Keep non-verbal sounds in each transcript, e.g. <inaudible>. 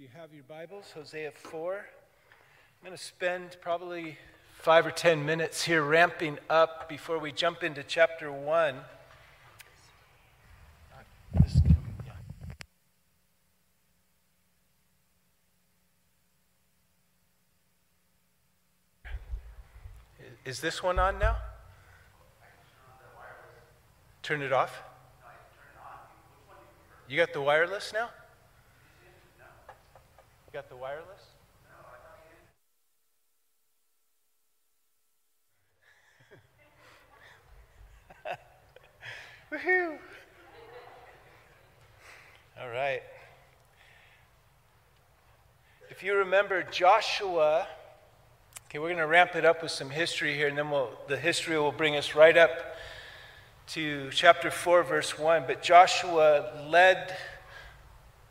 you have your Bibles, Hosea 4. I'm going to spend probably five or ten minutes here ramping up before we jump into chapter 1. Is this one on now? Turn it off? You got the wireless now? You got the wireless? <laughs> Woohoo! All right. If you remember Joshua, okay, we're going to ramp it up with some history here, and then we'll, the history will bring us right up to chapter 4, verse 1. But Joshua led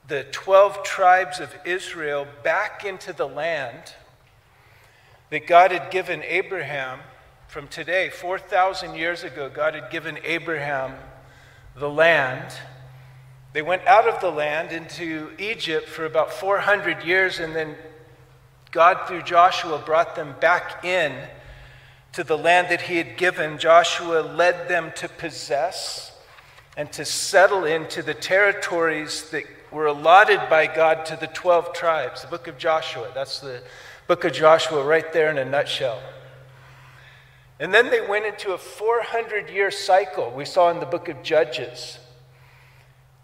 the 12 tribes of Israel back into the land that God had given Abraham from today, 4,000 years ago. God had given Abraham the land. They went out of the land into Egypt for about 400 years, and then God, through Joshua, brought them back in to the land that he had given. Joshua led them to possess and to settle into the territories that were allotted by God to the 12 tribes. The book of Joshua. That's the book of Joshua right there in a nutshell. And then they went into a 400 year cycle we saw in the book of Judges,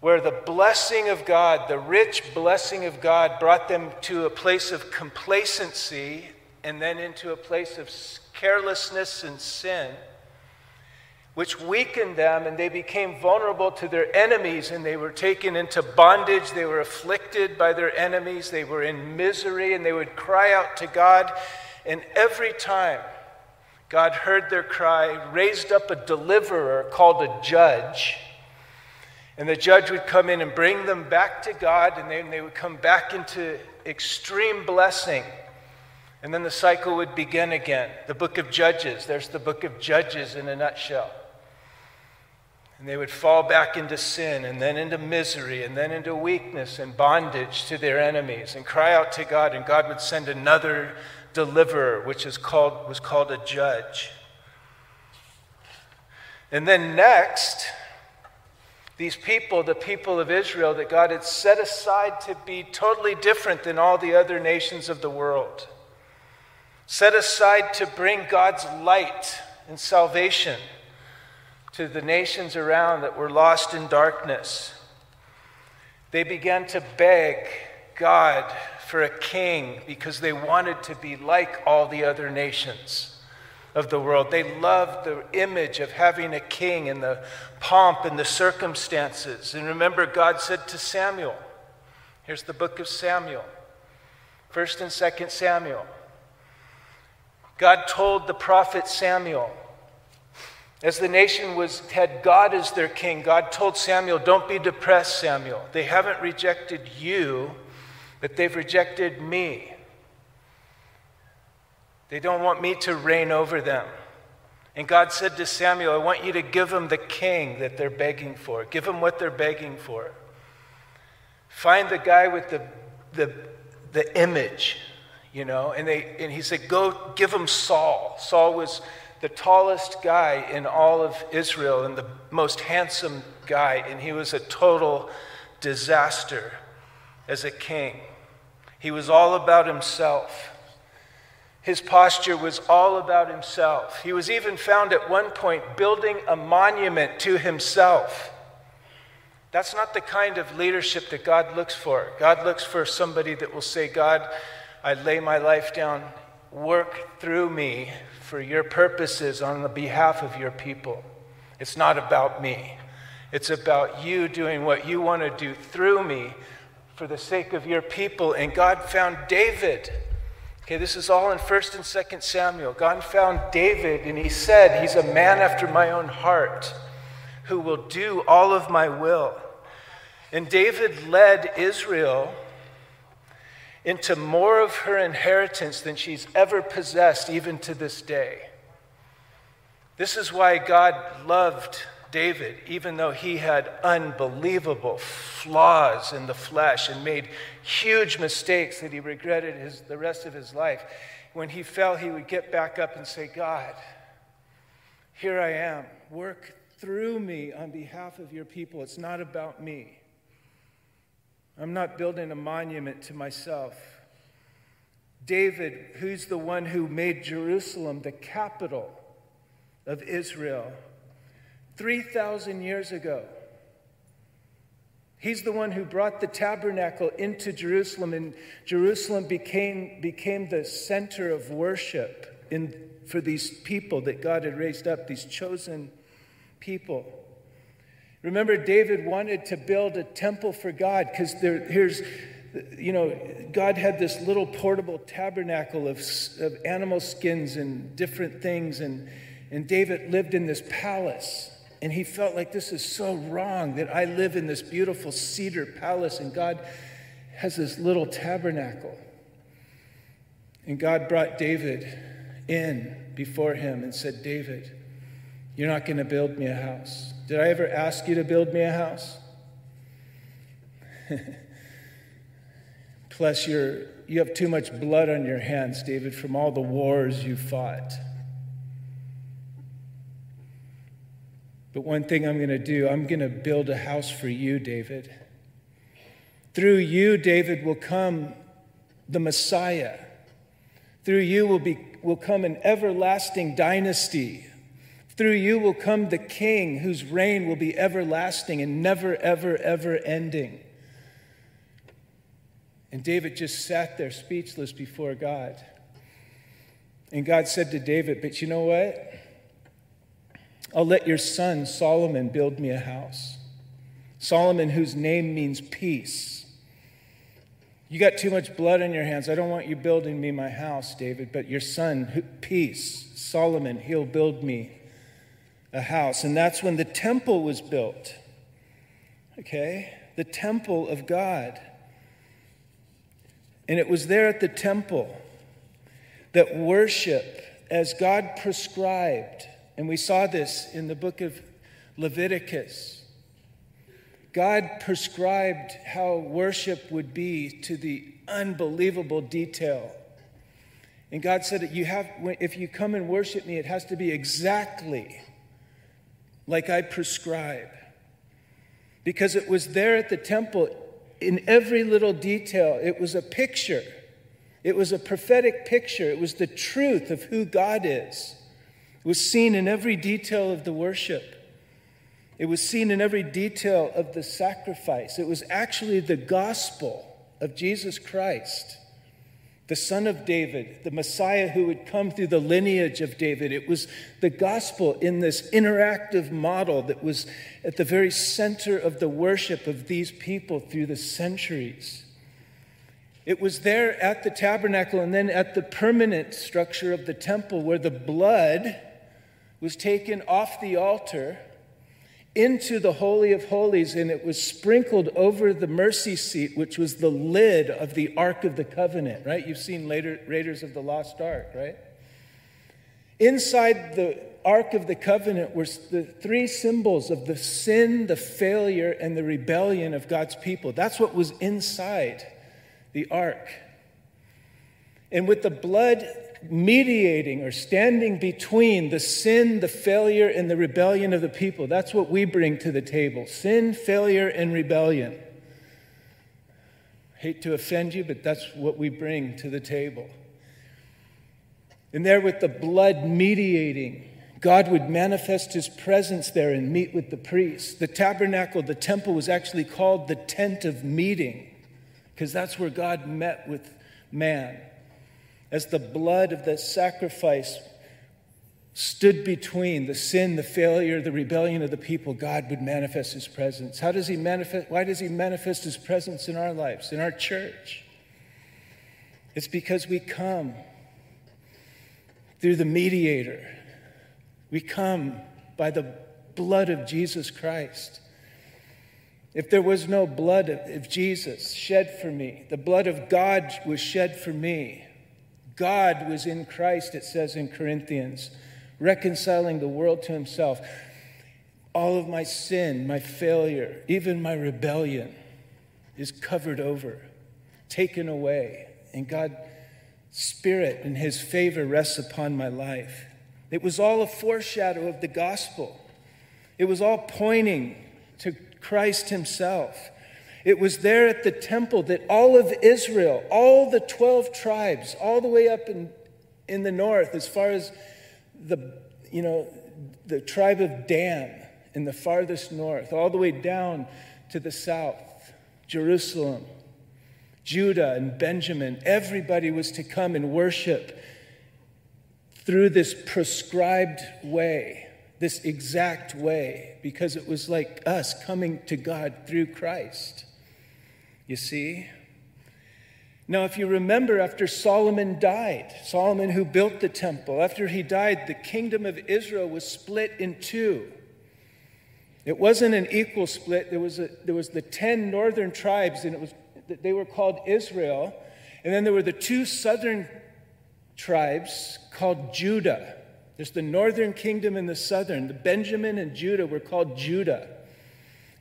where the blessing of God, the rich blessing of God, brought them to a place of complacency and then into a place of carelessness and sin which weakened them, and they became vulnerable to their enemies, and they were taken into bondage. They were afflicted by their enemies. They were in misery, and they would cry out to God. And every time God heard their cry, raised up a deliverer called a judge. And the judge would come in and bring them back to God, and then they would come back into extreme blessing. And then the cycle would begin again. The book of Judges, there's the book of Judges in a nutshell. And they would fall back into sin and then into misery and then into weakness and bondage to their enemies and cry out to God, and God would send another deliverer, which is called, was called a judge. And then next, these people, the people of Israel that God had set aside to be totally different than all the other nations of the world, set aside to bring God's light and salvation to the nations around that were lost in darkness. They began to beg God for a king because they wanted to be like all the other nations of the world. They loved the image of having a king and the pomp and the circumstances. And remember, God said to Samuel, here's the book of Samuel, 1st and 2nd Samuel. God told the prophet Samuel, as the nation was, had God as their king, God told Samuel, Don't be depressed, Samuel. They haven't rejected you, but they've rejected me. They don't want me to reign over them. And God said to Samuel, I want you to give them the king that they're begging for. Give them what they're begging for. Find the guy with the, the, the image, you know. And, they, and he said, Go give them Saul. Saul was the tallest guy in all of Israel and the most handsome guy, and he was a total disaster as a king. He was all about himself. His posture was all about himself. He was even found at one point building a monument to himself. That's not the kind of leadership that God looks for. God looks for somebody that will say, God, I lay my life down, work through me for your purposes on the behalf of your people. It's not about me. It's about you doing what you want to do through me for the sake of your people. And God found David. Okay, this is all in 1st and 2nd Samuel. God found David, and he said, He's a man after my own heart who will do all of my will. And David led Israel into more of her inheritance than she's ever possessed, even to this day. This is why God loved David, even though he had unbelievable flaws in the flesh and made huge mistakes that he regretted his, the rest of his life, when he fell, he would get back up and say, God, here I am. Work through me on behalf of your people. It's not about me. I'm not building a monument to myself. David, who's the one who made Jerusalem the capital of Israel 3,000 years ago. He's the one who brought the tabernacle into Jerusalem, and Jerusalem became, became the center of worship in, for these people that God had raised up, these chosen people. Remember, David wanted to build a temple for God because here's, you know, God had this little portable tabernacle of, of animal skins and different things, and, and David lived in this palace. And he felt like this is so wrong that I live in this beautiful cedar palace, and God has this little tabernacle. And God brought David in before him and said, David, you're not going to build me a house. Did I ever ask you to build me a house? <laughs> Plus, you're, you have too much blood on your hands, David, from all the wars you fought. But one thing I'm going to do, I'm going to build a house for you, David. Through you, David, will come the Messiah. Through you will, be, will come an everlasting dynasty through you will come the king whose reign will be everlasting and never, ever, ever ending. And David just sat there speechless before God. And God said to David, But you know what? I'll let your son Solomon build me a house. Solomon, whose name means peace. You got too much blood on your hands. I don't want you building me my house, David, but your son, peace, Solomon, he'll build me a house. And that's when the temple was built. Okay? The temple of God. And it was there at the temple that worship, as God prescribed, and we saw this in the book of Leviticus. God prescribed how worship would be to the unbelievable detail. And God said that you have, if you come and worship me, it has to be exactly like I prescribe. Because it was there at the temple in every little detail. It was a picture, it was a prophetic picture, it was the truth of who God is. It was seen in every detail of the worship. It was seen in every detail of the sacrifice. It was actually the gospel of Jesus Christ the son of David, the Messiah who would come through the lineage of David. It was the gospel in this interactive model that was at the very center of the worship of these people through the centuries. It was there at the tabernacle and then at the permanent structure of the temple where the blood was taken off the altar into the Holy of Holies, and it was sprinkled over the mercy seat, which was the lid of the Ark of the Covenant, right? You've seen later Raiders of the Lost Ark, right? Inside the Ark of the Covenant were the three symbols of the sin, the failure, and the rebellion of God's people. That's what was inside the Ark. And with the blood mediating or standing between the sin, the failure, and the rebellion of the people. That's what we bring to the table sin, failure, and rebellion. Hate to offend you, but that's what we bring to the table. And there, with the blood mediating, God would manifest his presence there and meet with the priests. The tabernacle, the temple, was actually called the tent of meeting because that's where God met with man as the blood of the sacrifice stood between the sin, the failure, the rebellion of the people, God would manifest his presence. How does he manifest? Why does he manifest his presence in our lives, in our church? It's because we come through the mediator. We come by the blood of Jesus Christ. If there was no blood of Jesus shed for me, the blood of God was shed for me. God was in Christ, it says in Corinthians, reconciling the world to himself. all of my sin, my failure, even my rebellion is covered over, taken away, and God's Spirit and His favor rests upon my life. It was all a foreshadow of the gospel. It was all pointing to Christ Himself. It was there at the temple that all of Israel, all the 12 tribes, all the way up in, in the north, as far as the, you know, the tribe of Dan in the farthest north, all the way down to the south, Jerusalem, Judah, and Benjamin, everybody was to come and worship through this prescribed way, this exact way, because it was like us coming to God through Christ. You see? Now, if you remember, after Solomon died, Solomon who built the temple, after he died, the kingdom of Israel was split in two. It wasn't an equal split. There was, a, there was the 10 northern tribes, and it was, they were called Israel. And then there were the two southern tribes called Judah. There's the northern kingdom and the southern. The Benjamin and Judah were called Judah.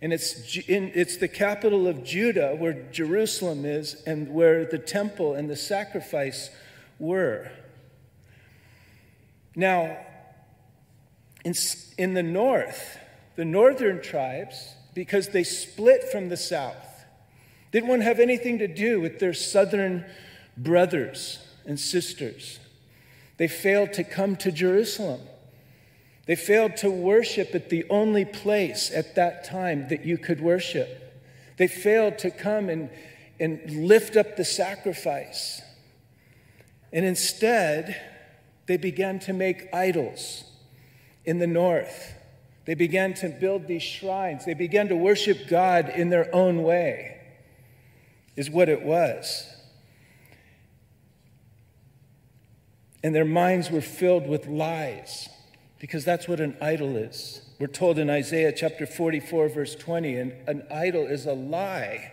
And it's, in, it's the capital of Judah where Jerusalem is and where the temple and the sacrifice were. Now, in, in the north, the northern tribes, because they split from the south, didn't want to have anything to do with their southern brothers and sisters. They failed to come to Jerusalem. They failed to worship at the only place at that time that you could worship. They failed to come and, and lift up the sacrifice. And instead, they began to make idols in the north. They began to build these shrines. They began to worship God in their own way, is what it was. And their minds were filled with lies because that's what an idol is. We're told in Isaiah chapter 44, verse 20, and an idol is a lie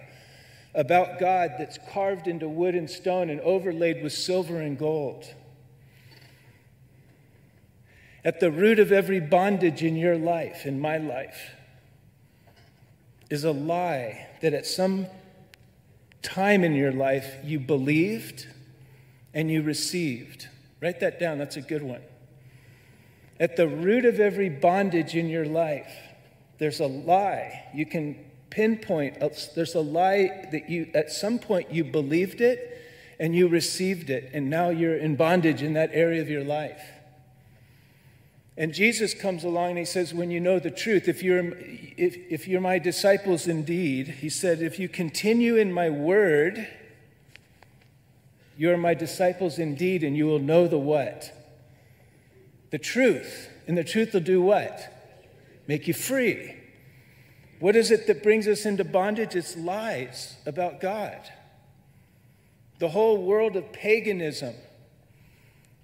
about God that's carved into wood and stone and overlaid with silver and gold. At the root of every bondage in your life, in my life, is a lie that at some time in your life you believed and you received. Write that down, that's a good one. At the root of every bondage in your life, there's a lie. You can pinpoint, uh, there's a lie that you, at some point, you believed it and you received it, and now you're in bondage in that area of your life. And Jesus comes along and he says, When you know the truth, if you're, if, if you're my disciples indeed, he said, if you continue in my word, you're my disciples indeed, and you will know the what? The truth. And the truth will do what? Make you free. What is it that brings us into bondage? It's lies about God. The whole world of paganism.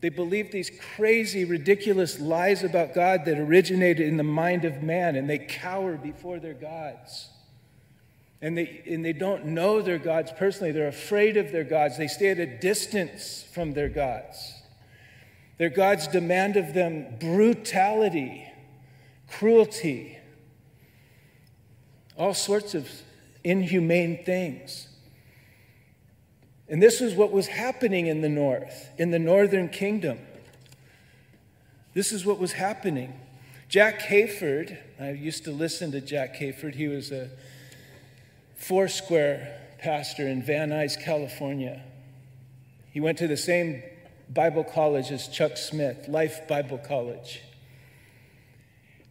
They believe these crazy, ridiculous lies about God that originated in the mind of man, and they cower before their gods. And they, and they don't know their gods personally. They're afraid of their gods. They stay at a distance from their gods. Their gods demand of them brutality, cruelty, all sorts of inhumane things. And this is what was happening in the north, in the northern kingdom. This is what was happening. Jack Hayford, I used to listen to Jack Hayford. He was a Foursquare pastor in Van Nuys, California. He went to the same Bible college as Chuck Smith, Life Bible College.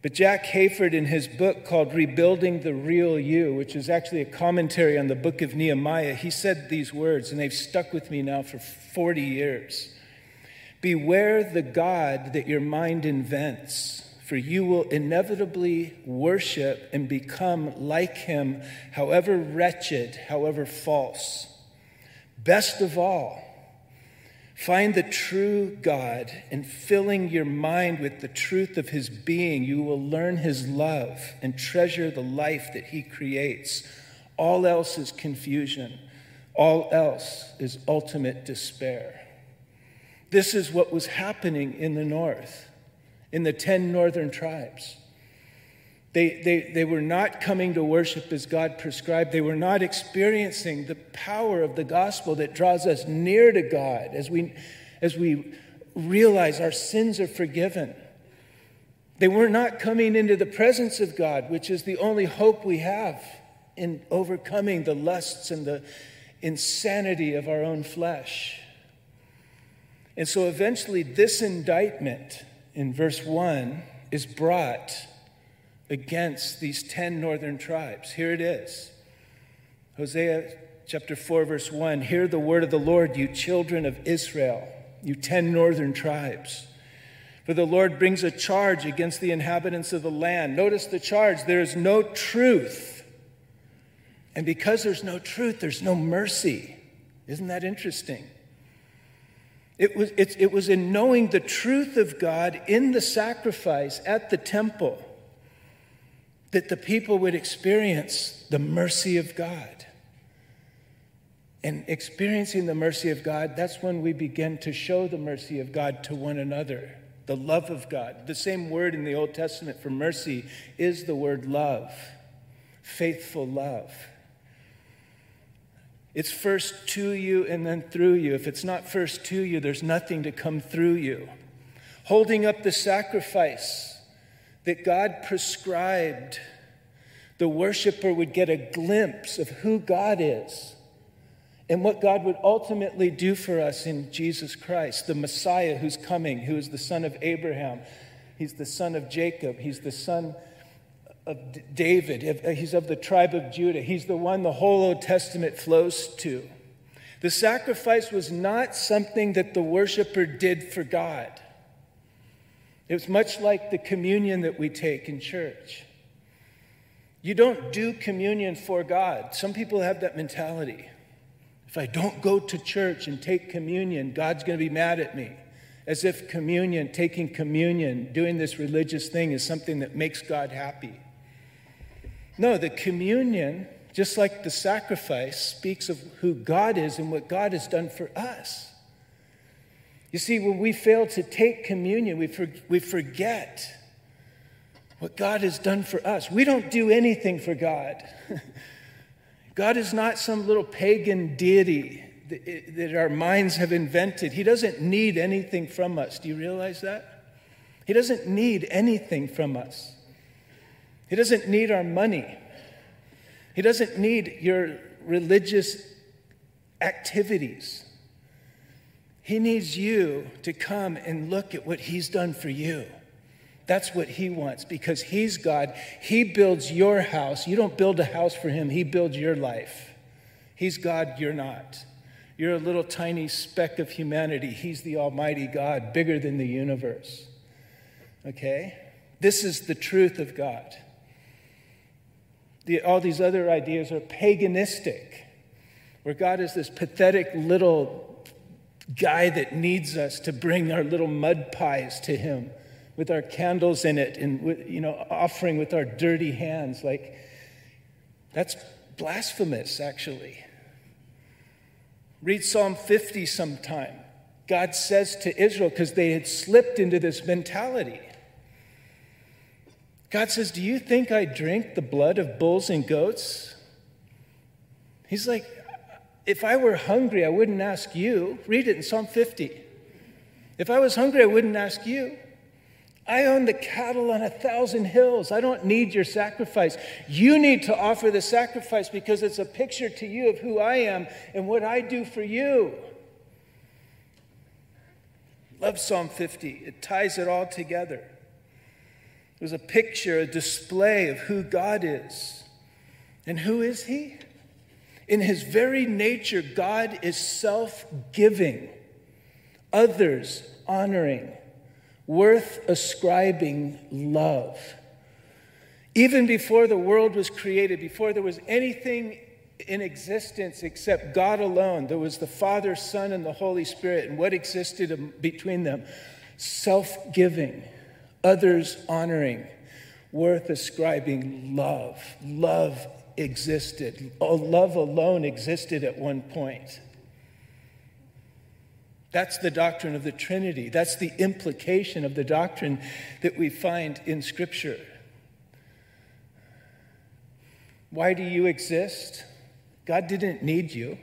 But Jack Hayford, in his book called Rebuilding the Real You, which is actually a commentary on the book of Nehemiah, he said these words, and they've stuck with me now for 40 years Beware the God that your mind invents, for you will inevitably worship and become like him, however wretched, however false. Best of all, Find the true God and filling your mind with the truth of his being, you will learn his love and treasure the life that he creates. All else is confusion, all else is ultimate despair. This is what was happening in the north, in the 10 northern tribes. They, they, they were not coming to worship as God prescribed. They were not experiencing the power of the gospel that draws us near to God as we, as we realize our sins are forgiven. They were not coming into the presence of God, which is the only hope we have in overcoming the lusts and the insanity of our own flesh. And so eventually, this indictment in verse 1 is brought against these 10 northern tribes. Here it is Hosea chapter 4, verse 1 Hear the word of the Lord, you children of Israel, you 10 northern tribes. For the Lord brings a charge against the inhabitants of the land. Notice the charge there is no truth. And because there's no truth, there's no mercy. Isn't that interesting? It was, it, it was in knowing the truth of God in the sacrifice at the temple that the people would experience the mercy of God. And experiencing the mercy of God, that's when we begin to show the mercy of God to one another, the love of God. The same word in the Old Testament for mercy is the word love, faithful love. It's first to you and then through you. If it's not first to you, there's nothing to come through you. Holding up the sacrifice that God prescribed, the worshiper would get a glimpse of who God is and what God would ultimately do for us in Jesus Christ, the Messiah who's coming, who is the son of Abraham. He's the son of Jacob. He's the son of David. Uh, he's of the tribe of Judah. He's the one the whole Old Testament flows to. The sacrifice was not something that the worshiper did for God. It was much like the communion that we take in church. You don't do communion for God. Some people have that mentality. If I don't go to church and take communion, God's going to be mad at me. As if communion, taking communion, doing this religious thing is something that makes God happy. No, the communion, just like the sacrifice, speaks of who God is and what God has done for us. You see, when we fail to take communion, we, for, we forget what God has done for us. We don't do anything for God. <laughs> God is not some little pagan deity that, that our minds have invented. He doesn't need anything from us. Do you realize that? He doesn't need anything from us. He doesn't need our money. He doesn't need your religious activities. He needs you to come and look at what He's done for you. That's what He wants because He's God. He builds your house. You don't build a house for Him, He builds your life. He's God, you're not. You're a little tiny speck of humanity. He's the Almighty God, bigger than the universe. Okay? This is the truth of God. The, all these other ideas are paganistic, where God is this pathetic little guy that needs us to bring our little mud pies to him with our candles in it and with, you know offering with our dirty hands. Like that's blasphemous actually. Read psalm 50 sometime. God says to israel because they had slipped into this mentality. God says do you think i drink the blood of bulls and goats? He's like if I were hungry, I wouldn't ask you. Read it in Psalm 50. If I was hungry, I wouldn't ask you. I own the cattle on a thousand hills. I don't need your sacrifice. You need to offer the sacrifice because it's a picture to you of who I am and what I do for you. Love Psalm 50. It ties it all together. It was a picture, a display of who God is. And who is He? In his very nature, God is self giving, others honoring, worth ascribing love. Even before the world was created, before there was anything in existence except God alone, there was the Father, Son, and the Holy Spirit. And what existed between them? Self giving, others honoring, worth ascribing love. Love existed. Love alone existed at one point. That's the doctrine of the Trinity. That's the implication of the doctrine that we find in Scripture. Why do you exist? God didn't need you.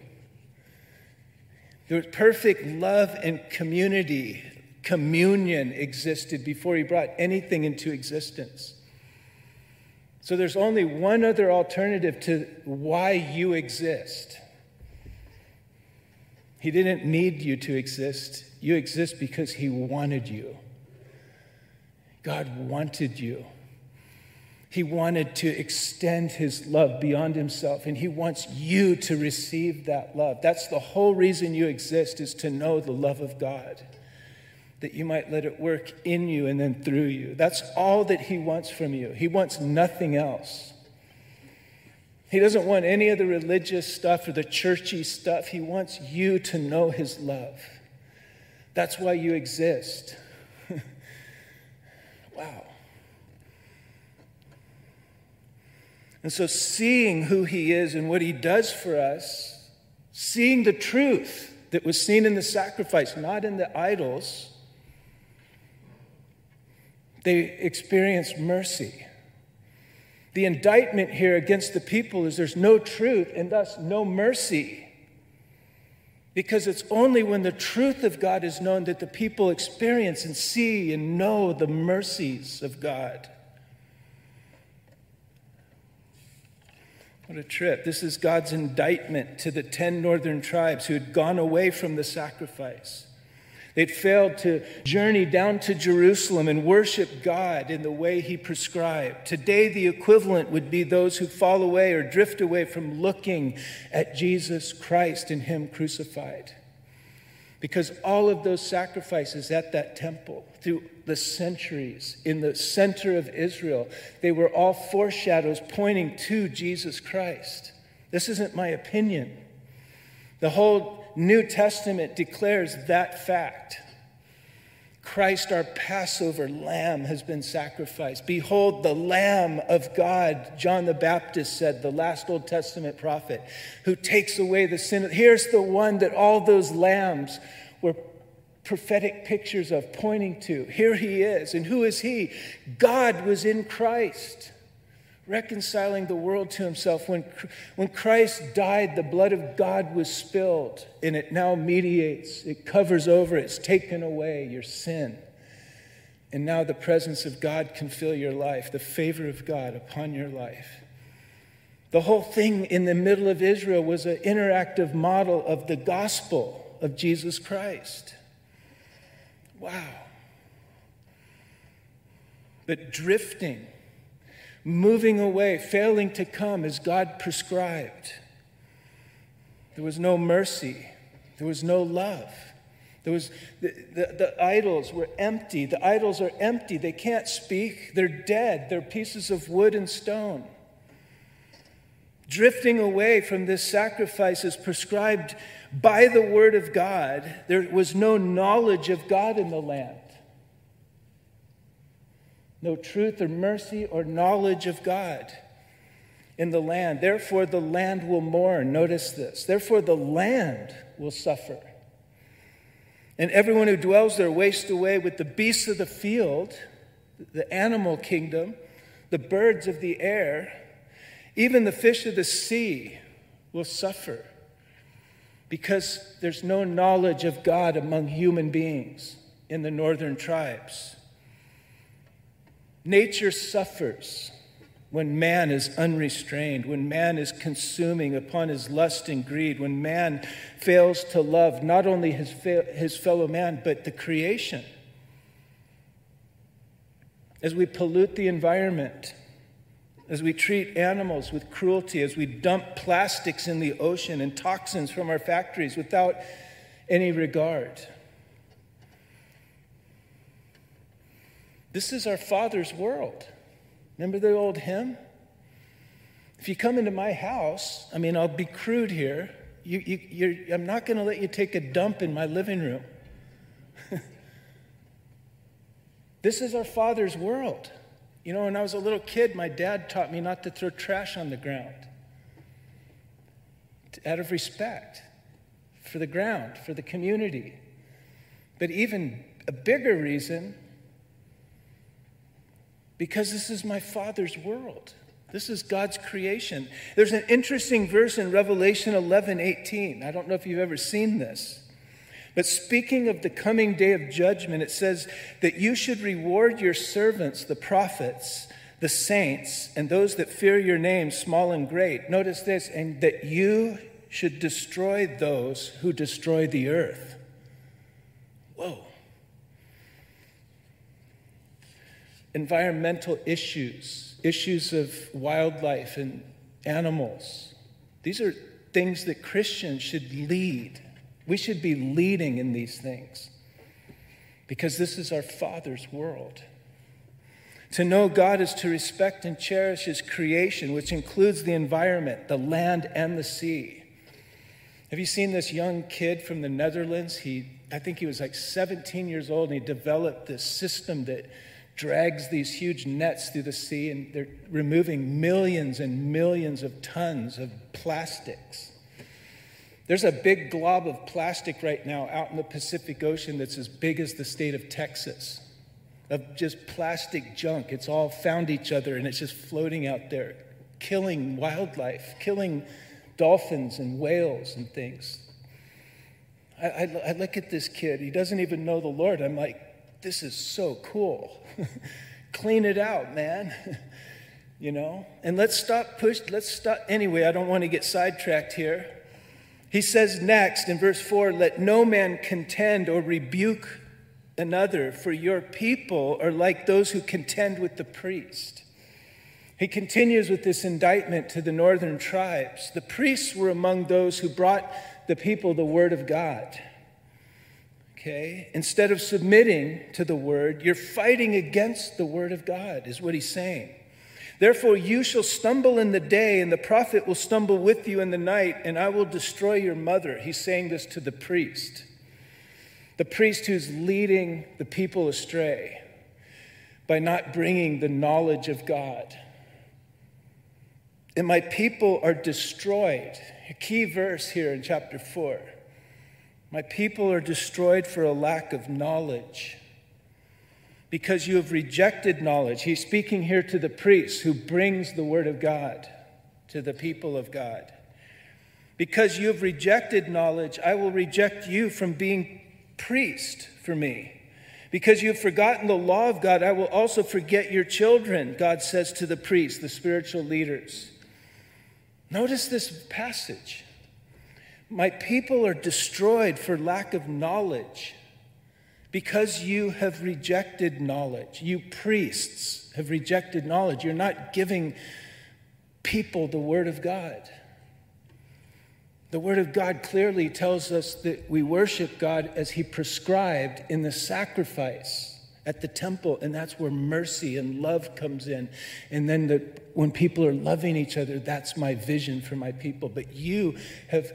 There was perfect love and community, communion existed before He brought anything into existence. So there's only one other alternative to why you exist. He didn't need you to exist. You exist because He wanted you. God wanted you. He wanted to extend His love beyond Himself, and He wants you to receive that love. That's the whole reason you exist, is to know the love of God, that you might let it work in you and then through you. That's all that He wants from you. He wants nothing else. He doesn't want any of the religious stuff or the churchy stuff. He wants you to know His love. That's why you exist. <laughs> wow. And so, seeing who He is and what He does for us, seeing the truth that was seen in the sacrifice, not in the idols, they experience mercy. The indictment here against the people is there's no truth and thus no mercy. Because it's only when the truth of God is known that the people experience and see and know the mercies of God. What a trip. This is God's indictment to the 10 northern tribes who had gone away from the sacrifice. They'd failed to journey down to Jerusalem and worship God in the way He prescribed. Today, the equivalent would be those who fall away or drift away from looking at Jesus Christ and Him crucified. Because all of those sacrifices at that temple through the centuries in the center of Israel, they were all foreshadows pointing to Jesus Christ. This isn't my opinion. The whole New Testament declares that fact. Christ, our Passover lamb, has been sacrificed. Behold, the Lamb of God, John the Baptist said, the last Old Testament prophet, who takes away the sin. Here's the one that all those lambs were prophetic pictures of, pointing to. Here he is. And who is he? God was in Christ reconciling the world to himself. When, when Christ died, the blood of God was spilled, and it now mediates, it covers over, it's taken away your sin. And now the presence of God can fill your life, the favor of God upon your life. The whole thing in the middle of Israel was an interactive model of the gospel of Jesus Christ. Wow. But drifting moving away, failing to come as God prescribed. There was no mercy, there was no love. There was the, the, the, idols were empty. The idols are empty. They can't speak. They're dead. They're pieces of wood and stone. Drifting away from this sacrifice as prescribed by the word of God, there was no knowledge of God in the land no truth or mercy or knowledge of God in the land. Therefore, the land will mourn. Notice this. Therefore, the land will suffer. And everyone who dwells there waste away with the beasts of the field, the animal kingdom, the birds of the air, even the fish of the sea will suffer because there's no knowledge of God among human beings in the northern tribes. Nature suffers when man is unrestrained, when man is consuming upon his lust and greed, when man fails to love not only his, his fellow man, but the creation. As we pollute the environment, as we treat animals with cruelty, as we dump plastics in the ocean and toxins from our factories without any regard. This is our Father's world. Remember the old hymn? If you come into my house, I mean, I'll be crude here. You, you, I'm not going to let you take a dump in my living room. <laughs> this is our Father's world. You know, when I was a little kid, my dad taught me not to throw trash on the ground out of respect for the ground, for the community. But even a bigger reason because this is my Father's world. This is God's creation. There's an interesting verse in Revelation 11 18. I don't know if you've ever seen this. But speaking of the coming day of judgment, it says that you should reward your servants, the prophets, the saints, and those that fear your name, small and great. Notice this, and that you should destroy those who destroy the earth. Environmental issues, issues of wildlife and animals. These are things that Christians should lead. We should be leading in these things because this is our Father's world. To know God is to respect and cherish His creation, which includes the environment, the land, and the sea. Have you seen this young kid from the Netherlands? He, I think he was like 17 years old, and he developed this system that drags these huge nets through the sea, and they're removing millions and millions of tons of plastics. There's a big glob of plastic right now out in the Pacific Ocean that's as big as the state of Texas of just plastic junk. It's all found each other and it's just floating out there, killing wildlife, killing dolphins and whales and things. I, I, I look at this kid, he doesn't even know the Lord. I'm like, this is so cool. <laughs> Clean it out, man. <laughs> you know? And let's stop push, let's stop. Anyway, I don't want to get sidetracked here. He says next in verse 4 let no man contend or rebuke another, for your people are like those who contend with the priest. He continues with this indictment to the northern tribes. The priests were among those who brought the people the word of God. Okay? Instead of submitting to the word, you're fighting against the word of God, is what he's saying. Therefore, you shall stumble in the day, and the prophet will stumble with you in the night, and I will destroy your mother. He's saying this to the priest the priest who's leading the people astray by not bringing the knowledge of God. And my people are destroyed. A key verse here in chapter 4. My people are destroyed for a lack of knowledge. Because you have rejected knowledge. He's speaking here to the priest who brings the word of God to the people of God. Because you have rejected knowledge, I will reject you from being priest for me. Because you've forgotten the law of God, I will also forget your children, God says to the priests, the spiritual leaders. Notice this passage. My people are destroyed for lack of knowledge because you have rejected knowledge. You priests have rejected knowledge. You're not giving people the word of God. The Word of God clearly tells us that we worship God as He prescribed in the sacrifice at the temple, and that's where mercy and love comes in. And then the, when people are loving each other, that's my vision for my people. But you have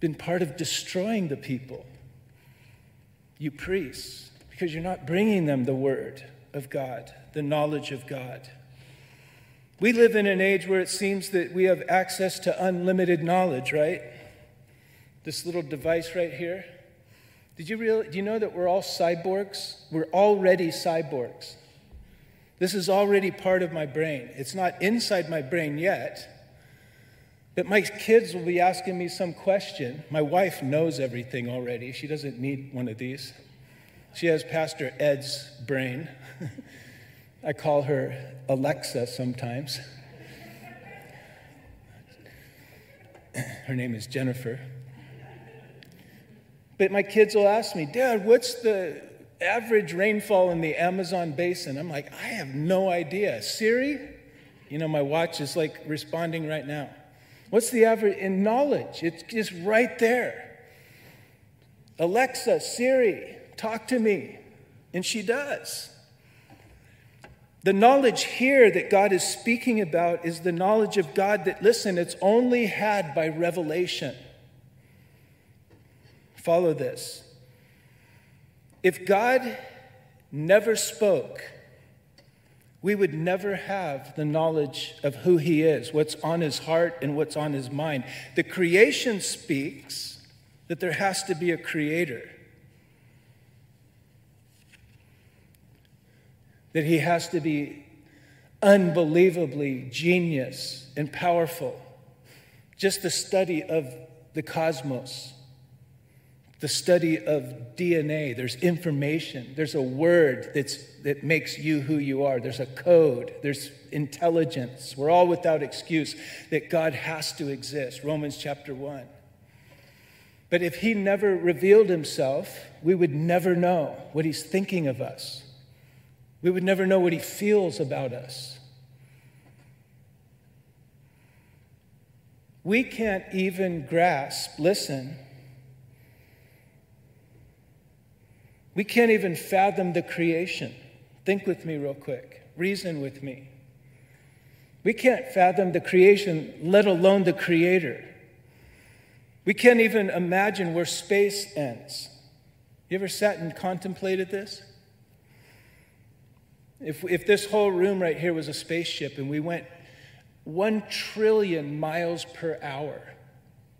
been part of destroying the people, you priests, because you're not bringing them the Word of God, the knowledge of God. We live in an age where it seems that we have access to unlimited knowledge, right? This little device right here. Did you realize, do you know that we're all cyborgs? We're already cyborgs. This is already part of my brain. It's not inside my brain yet. But my kids will be asking me some question. My wife knows everything already. She doesn't need one of these. She has Pastor Ed's brain. <laughs> I call her Alexa sometimes. <clears throat> Her name is Jennifer. But my kids will ask me, Dad, what's the average rainfall in the Amazon basin? I'm like, I have no idea. Siri? You know, my watch is like responding right now. What's the average in knowledge? It's just right there. Alexa, Siri, talk to me. And she does. The knowledge here that God is speaking about is the knowledge of God that, listen, it's only had by revelation. Follow this. If God never spoke, we would never have the knowledge of who He is, what's on His heart, and what's on His mind. The creation speaks that there has to be a creator. that he has to be unbelievably genius and powerful. Just the study of the cosmos, the study of DNA. There's information, there's a word that's, that makes you who you are, there's a code, there's intelligence. We're all without excuse that God has to exist. Romans chapter 1. But if He never revealed Himself, we would never know what He's thinking of us. We would never know what He feels about us. We can't even grasp, listen, we can't even fathom the creation. Think with me, real quick. Reason with me. We can't fathom the creation, let alone the creator. We can't even imagine where space ends. You ever sat and contemplated this? If, if this whole room right here was a spaceship and we went 1 trillion miles per hour.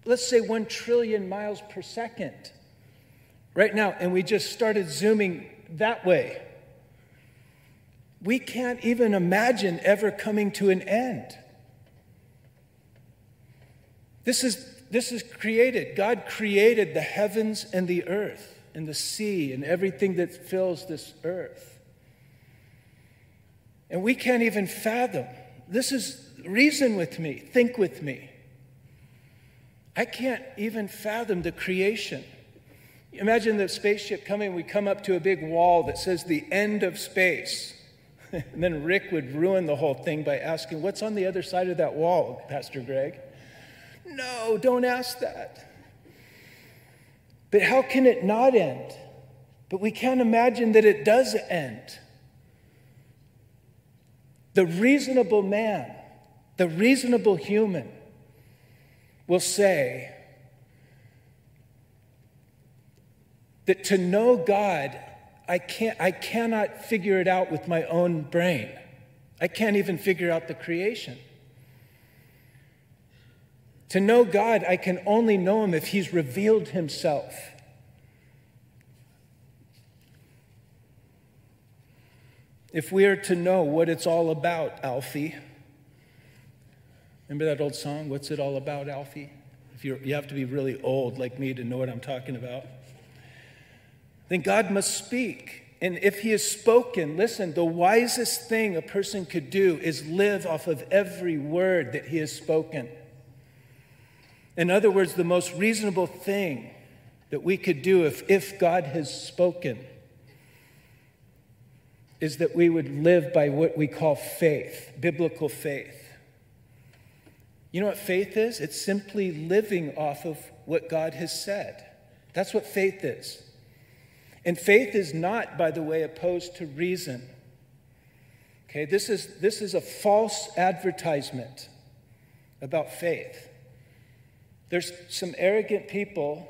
Let's say 1 trillion miles per second right now, and we just started zooming that way. We can't even imagine ever coming to an end. This is, this is created. God created the heavens and the earth and the sea and everything that fills this earth. And we can't even fathom. This is Reason with me, think with me. I can't even fathom the creation. Imagine the spaceship coming, we come up to a big wall that says the end of space. <laughs> and then Rick would ruin the whole thing by asking, What's on the other side of that wall, Pastor Greg? No, don't ask that. But how can it not end? But we can't imagine that it does end. The reasonable man the reasonable human will say that to know God, I, can't, I cannot figure it out with my own brain. I can't even figure out the creation. To know God, I can only know Him if He's revealed Himself. If we are to know what it's all about, Alfie, Remember that old song, What's It All About, Alfie? If you're, you have to be really old like me to know what I'm talking about. Then God must speak. And if He has spoken, listen, the wisest thing a person could do is live off of every word that He has spoken. In other words, the most reasonable thing that we could do if, if God has spoken is that we would live by what we call faith, biblical faith. You know what faith is? It's simply living off of what God has said. That's what faith is. And faith is not, by the way, opposed to reason. Okay, this is, this is a false advertisement about faith. There's some arrogant people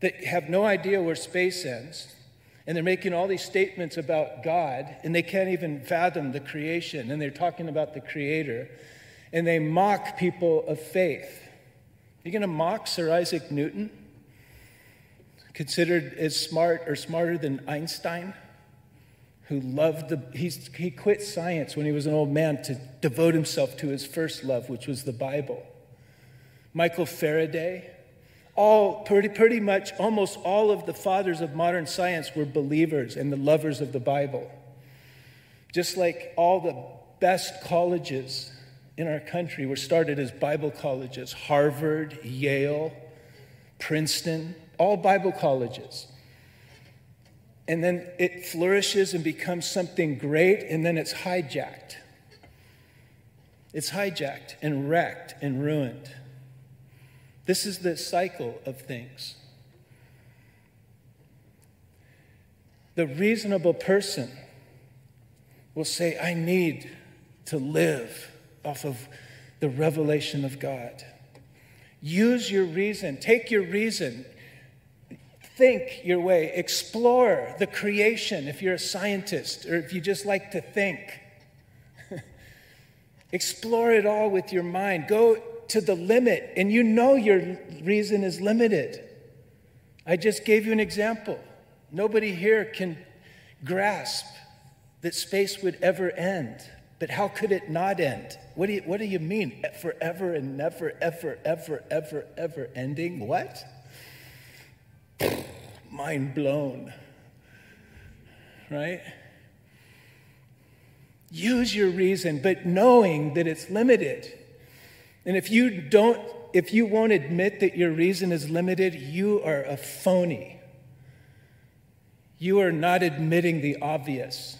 that have no idea where space ends, and they're making all these statements about God, and they can't even fathom the creation, and they're talking about the Creator and they mock people of faith. Are You're going to mock Sir Isaac Newton, considered as smart or smarter than Einstein, who loved the, he's, he quit science when he was an old man to devote himself to his first love, which was the Bible. Michael Faraday, all pretty, pretty much almost all of the fathers of modern science were believers and the lovers of the Bible. Just like all the best colleges in our country were started as Bible colleges Harvard, Yale, Princeton, all Bible colleges. And then it flourishes and becomes something great, and then it's hijacked. It's hijacked and wrecked and ruined. This is the cycle of things. The reasonable person will say, I need to live off of the revelation of God. Use your reason, take your reason, think your way, explore the creation if you're a scientist or if you just like to think. <laughs> explore it all with your mind. Go to the limit, and you know your reason is limited. I just gave you an example. Nobody here can grasp that space would ever end But how could it not end? What do you, what do you mean? Forever and never, ever, ever, ever, ever ending? What? Mind blown. Right? Use your reason, but knowing that it's limited. And if you don't, if you won't admit that your reason is limited, you are a phony. You are not admitting the obvious.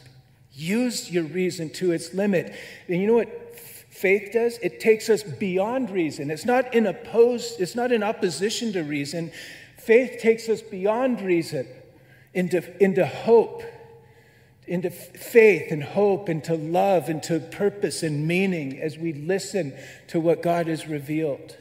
Use your reason to its limit. And you know what faith does? It takes us beyond reason. It's not in opposed, it's not in opposition to reason. Faith takes us beyond reason into, into hope, into faith and hope, into love, into purpose and meaning as we listen to what God has revealed.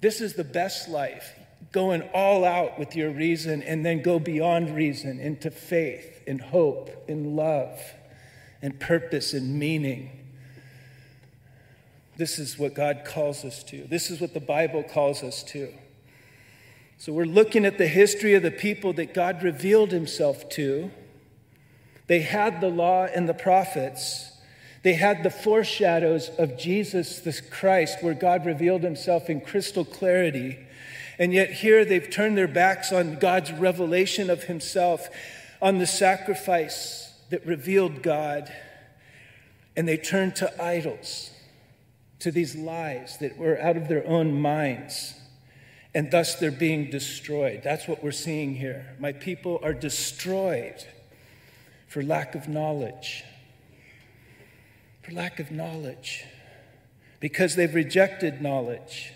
This is the best life going all out with your reason and then go beyond reason into faith and hope and love and purpose and meaning. This is what God calls us to. This is what the Bible calls us to. So we're looking at the history of the people that God revealed himself to. They had the law and the prophets. They had the foreshadows of Jesus, the Christ, where God revealed himself in crystal clarity. And yet, here they've turned their backs on God's revelation of Himself, on the sacrifice that revealed God, and they turned to idols, to these lies that were out of their own minds. And thus they're being destroyed. That's what we're seeing here. My people are destroyed for lack of knowledge. For lack of knowledge. Because they've rejected knowledge.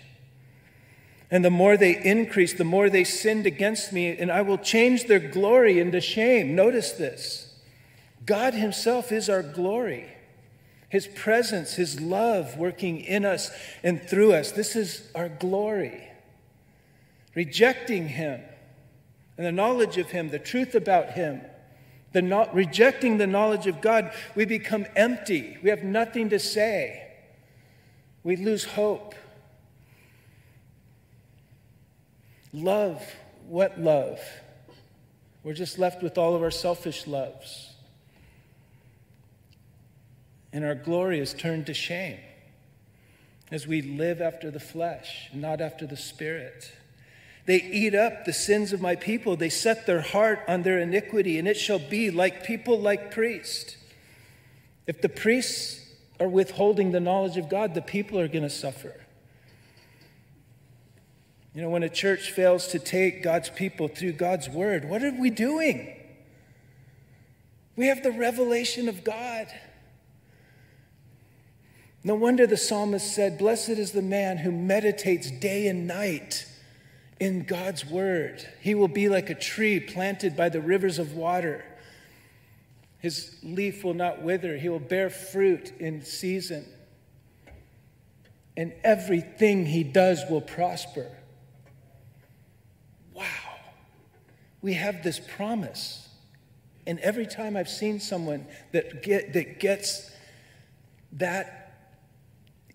And the more they increased, the more they sinned against me, and I will change their glory into shame. Notice this God Himself is our glory. His presence, His love working in us and through us. This is our glory. Rejecting Him and the knowledge of Him, the truth about Him, the not, rejecting the knowledge of God, we become empty. We have nothing to say. We lose hope. Love, what love? We're just left with all of our selfish loves. And our glory is turned to shame as we live after the flesh, not after the spirit. They eat up the sins of my people. They set their heart on their iniquity, and it shall be like people like priests. If the priests are withholding the knowledge of God, the people are going to suffer. You know, when a church fails to take God's people through God's word, what are we doing? We have the revelation of God. No wonder the psalmist said, Blessed is the man who meditates day and night in God's word. He will be like a tree planted by the rivers of water. His leaf will not wither, he will bear fruit in season. And everything he does will prosper. Wow. We have this promise. And every time I've seen someone that, get, that gets that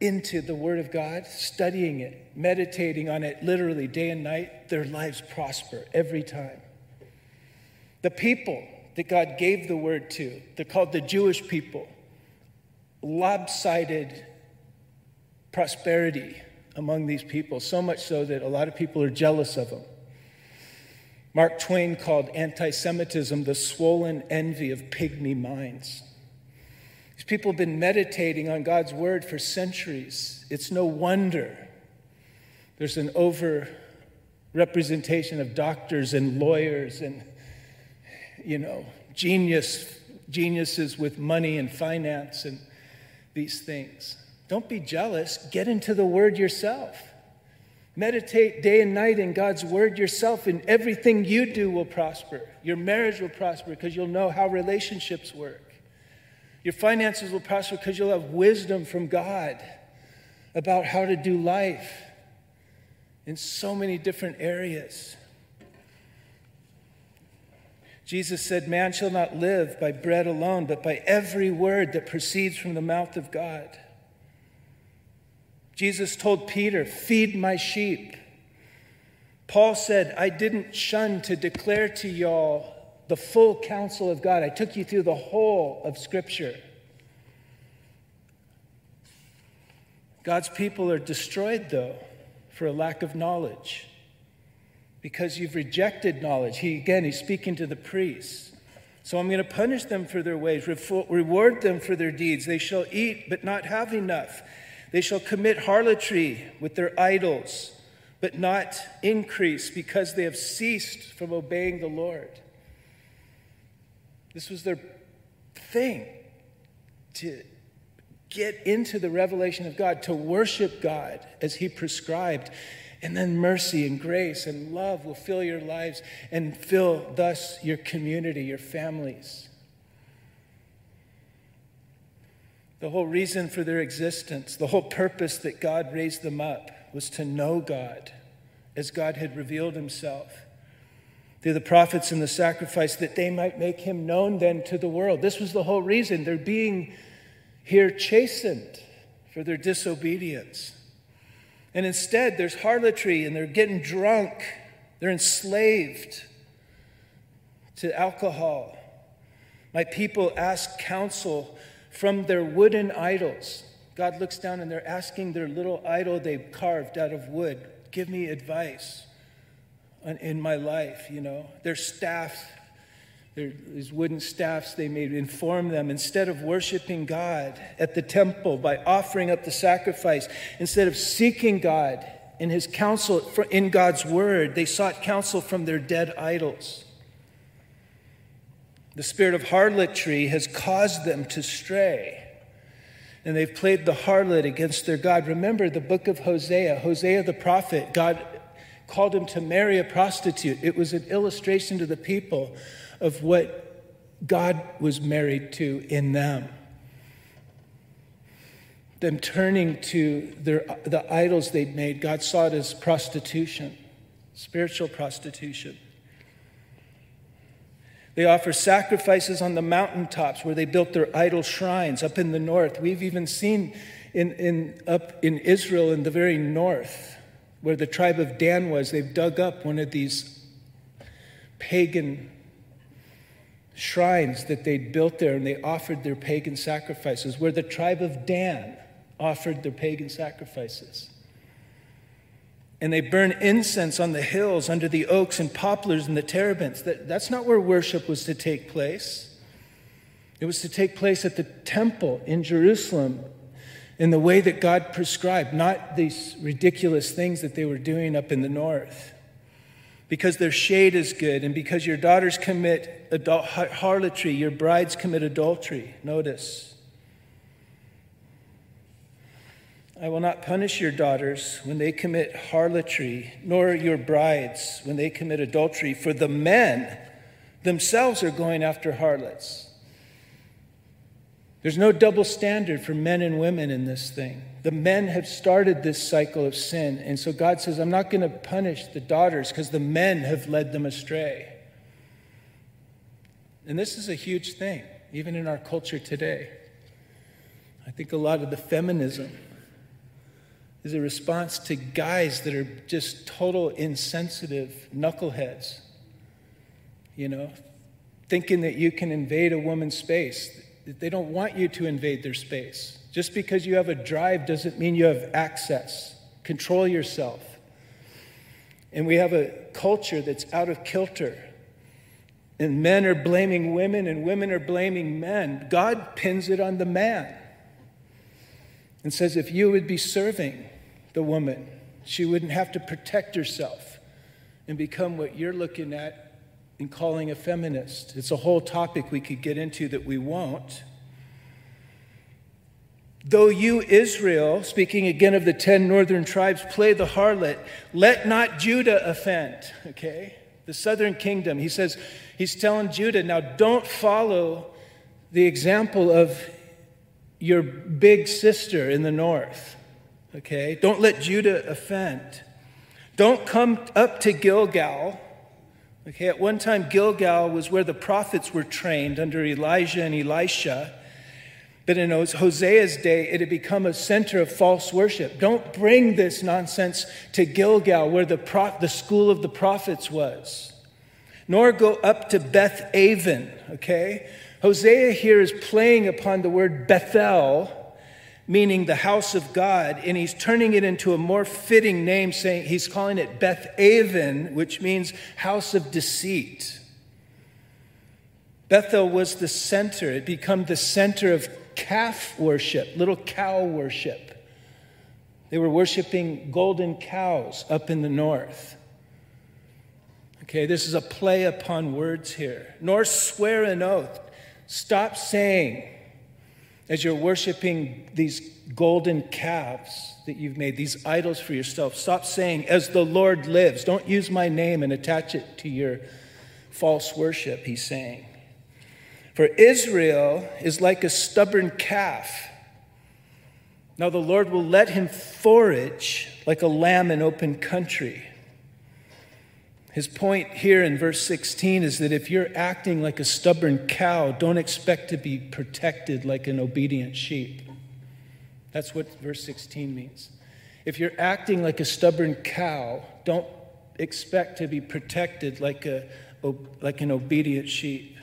into the Word of God, studying it, meditating on it literally day and night, their lives prosper every time. The people that God gave the Word to, they're called the Jewish people, lopsided prosperity among these people, so much so that a lot of people are jealous of them. Mark Twain called anti Semitism the swollen envy of pygmy minds. These people have been meditating on God's word for centuries. It's no wonder there's an over representation of doctors and lawyers and, you know, genius, geniuses with money and finance and these things. Don't be jealous. Get into the word yourself. Meditate day and night in God's word yourself, and everything you do will prosper. Your marriage will prosper because you'll know how relationships work. Your finances will prosper because you'll have wisdom from God about how to do life in so many different areas. Jesus said, Man shall not live by bread alone, but by every word that proceeds from the mouth of God. Jesus told Peter, Feed my sheep. Paul said, I didn't shun to declare to y'all the full counsel of God. I took you through the whole of Scripture. God's people are destroyed, though, for a lack of knowledge. Because you've rejected knowledge. He, again, he's speaking to the priests. So I'm going to punish them for their ways, reward them for their deeds. They shall eat, but not have enough. They shall commit harlotry with their idols, but not increase, because they have ceased from obeying the Lord. This was their thing to get into the revelation of God, to worship God as He prescribed. And then mercy and grace and love will fill your lives and fill thus your community, your families. The whole reason for their existence, the whole purpose that God raised them up was to know God as God had revealed himself through the prophets and the sacrifice that they might make him known then to the world. This was the whole reason. They're being here chastened for their disobedience. And instead, there's harlotry and they're getting drunk, they're enslaved to alcohol. My people ask counsel from their wooden idols. God looks down and they're asking their little idol they carved out of wood, give me advice in my life, you know. Their staff, their, these wooden staffs they made, inform them instead of worshiping God at the temple by offering up the sacrifice, instead of seeking God in his counsel in God's word, they sought counsel from their dead idols. The spirit of harlotry has caused them to stray. And they've played the harlot against their God. Remember the book of Hosea, Hosea the prophet, God called him to marry a prostitute. It was an illustration to the people of what God was married to in them. Them turning to their, the idols they'd made, God saw it as prostitution, spiritual prostitution. They offer sacrifices on the mountaintops where they built their idol shrines up in the north. We've even seen in, in, up in Israel in the very north where the tribe of Dan was, they've dug up one of these pagan shrines that they'd built there and they offered their pagan sacrifices, where the tribe of Dan offered their pagan sacrifices. And they burn incense on the hills under the oaks and poplars and the terebinths. That, that's not where worship was to take place. It was to take place at the temple in Jerusalem in the way that God prescribed, not these ridiculous things that they were doing up in the north. Because their shade is good, and because your daughters commit harlotry, your brides commit adultery. Notice. I will not punish your daughters when they commit harlotry, nor your brides when they commit adultery, for the men themselves are going after harlots. There's no double standard for men and women in this thing. The men have started this cycle of sin. And so God says, I'm not going to punish the daughters because the men have led them astray. And this is a huge thing, even in our culture today. I think a lot of the feminism is a response to guys that are just total insensitive knuckleheads, you know, thinking that you can invade a woman's space. They don't want you to invade their space. Just because you have a drive doesn't mean you have access. Control yourself. And we have a culture that's out of kilter. And men are blaming women, and women are blaming men. God pins it on the man and says, if you would be serving the woman, she wouldn't have to protect herself and become what you're looking at in calling a feminist. It's a whole topic we could get into that we won't. Though you, Israel, speaking again of the ten northern tribes, play the harlot, let not Judah offend. Okay? The southern kingdom. He says, he's telling Judah, now don't follow the example of your big sister in the north. Okay? Don't let Judah offend. Don't come up to Gilgal Okay, at one time, Gilgal was where the prophets were trained under Elijah and Elisha. But in Hosea's day, it had become a center of false worship. Don't bring this nonsense to Gilgal, where the, the school of the prophets was. Nor go up to Beth Aven, okay? Hosea here is playing upon the word Bethel meaning the house of God, and he's turning it into a more fitting name, saying he's calling it Beth Aven, which means house of deceit. Bethel was the center, it became the center of calf worship, little cow worship. They were worshiping golden cows up in the north. Okay, this is a play upon words here. Nor swear an oath. Stop saying, as you're worshiping these golden calves that you've made, these idols for yourself, stop saying, as the Lord lives. Don't use my name and attach it to your false worship, he's saying. For Israel is like a stubborn calf. Now the Lord will let him forage like a lamb in open country. His point here in verse 16 is that if you're acting like a stubborn cow, don't expect to be protected like an obedient sheep. That's what verse 16 means. If you're acting like a stubborn cow, don't expect to be protected like, a, like an obedient sheep.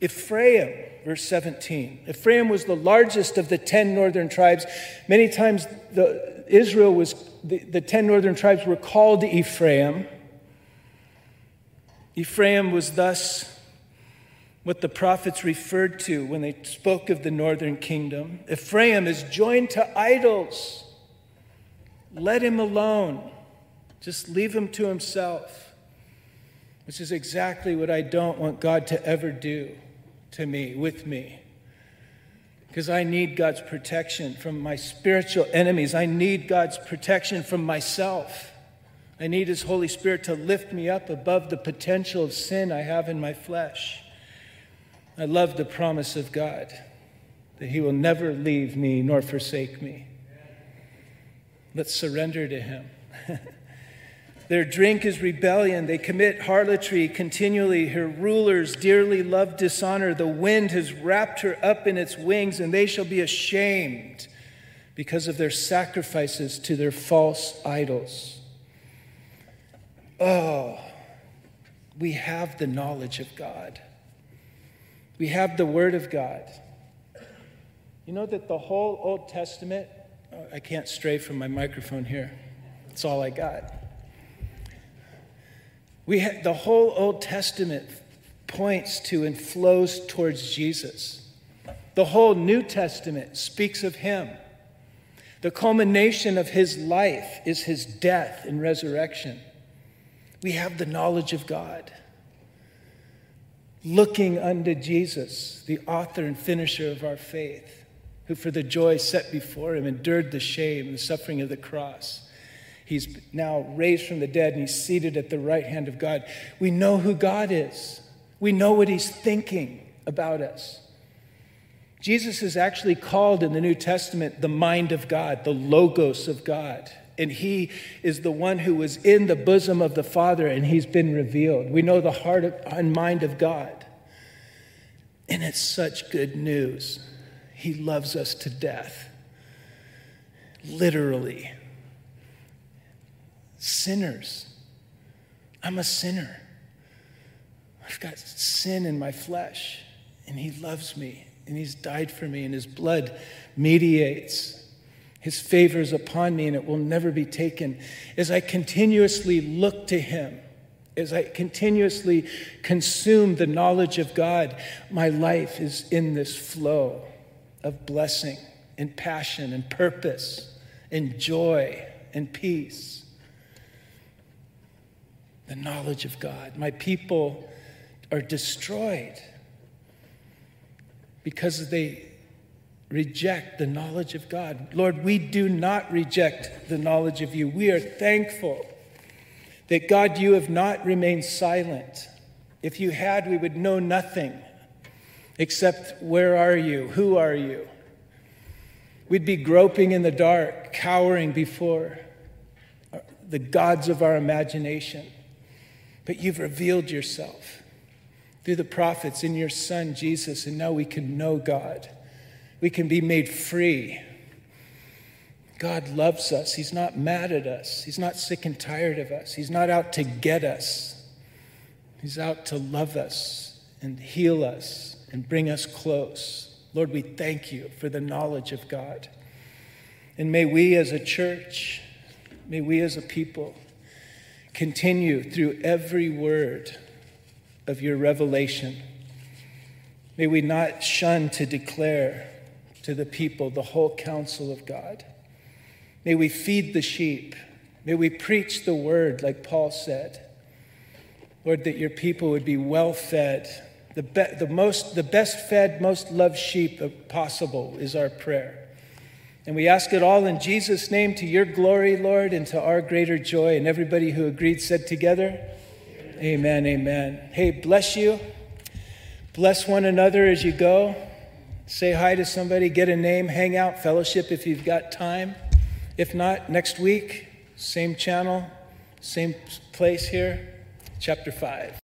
Ephraim, verse 17. Ephraim was the largest of the 10 northern tribes. Many times the, Israel was, the, the 10 northern tribes were called Ephraim. Ephraim was thus what the prophets referred to when they spoke of the northern kingdom. Ephraim is joined to idols. Let him alone. Just leave him to himself, which is exactly what I don't want God to ever do to me, with me. Because I need God's protection from my spiritual enemies. I need God's protection from myself. I need His Holy Spirit to lift me up above the potential of sin I have in my flesh. I love the promise of God that He will never leave me nor forsake me. Let's surrender to Him. <laughs> Their drink is rebellion. They commit harlotry continually. Her rulers dearly love dishonor. The wind has wrapped her up in its wings, and they shall be ashamed because of their sacrifices to their false idols. Oh, we have the knowledge of God. We have the Word of God. You know that the whole Old Testament, oh, I can't stray from my microphone here. That's all I got. We ha- the whole Old Testament points to and flows towards Jesus. The whole New Testament speaks of him. The culmination of his life is his death and resurrection. We have the knowledge of God. Looking unto Jesus, the author and finisher of our faith, who for the joy set before him endured the shame and the suffering of the cross He's now raised from the dead and he's seated at the right hand of God. We know who God is, we know what he's thinking about us. Jesus is actually called in the New Testament the mind of God, the logos of God. And he is the one who was in the bosom of the Father and he's been revealed. We know the heart and mind of God. And it's such good news. He loves us to death, literally sinners. I'm a sinner. I've got sin in my flesh, and He loves me, and He's died for me, and His blood mediates. His favor is upon me, and it will never be taken. As I continuously look to Him, as I continuously consume the knowledge of God, my life is in this flow of blessing and passion and purpose and joy and peace the knowledge of God. My people are destroyed because they reject the knowledge of God. Lord, we do not reject the knowledge of you. We are thankful that, God, you have not remained silent. If you had, we would know nothing except where are you? Who are you? We'd be groping in the dark, cowering before the gods of our imagination. But you've revealed yourself through the prophets in your Son, Jesus, and now we can know God. We can be made free. God loves us. He's not mad at us. He's not sick and tired of us. He's not out to get us. He's out to love us and heal us and bring us close. Lord, we thank you for the knowledge of God. And may we as a church, may we as a people continue through every word of your revelation. May we not shun to declare to the people the whole counsel of God. May we feed the sheep. May we preach the word, like Paul said. Lord, that your people would be well fed. The, be- the, most, the best fed, most loved sheep possible is our prayer. And we ask it all in Jesus' name to your glory, Lord, and to our greater joy. And everybody who agreed said together, Amen, amen. Hey, bless you. Bless one another as you go. Say hi to somebody, get a name, hang out, fellowship if you've got time. If not, next week, same channel, same place here, chapter 5.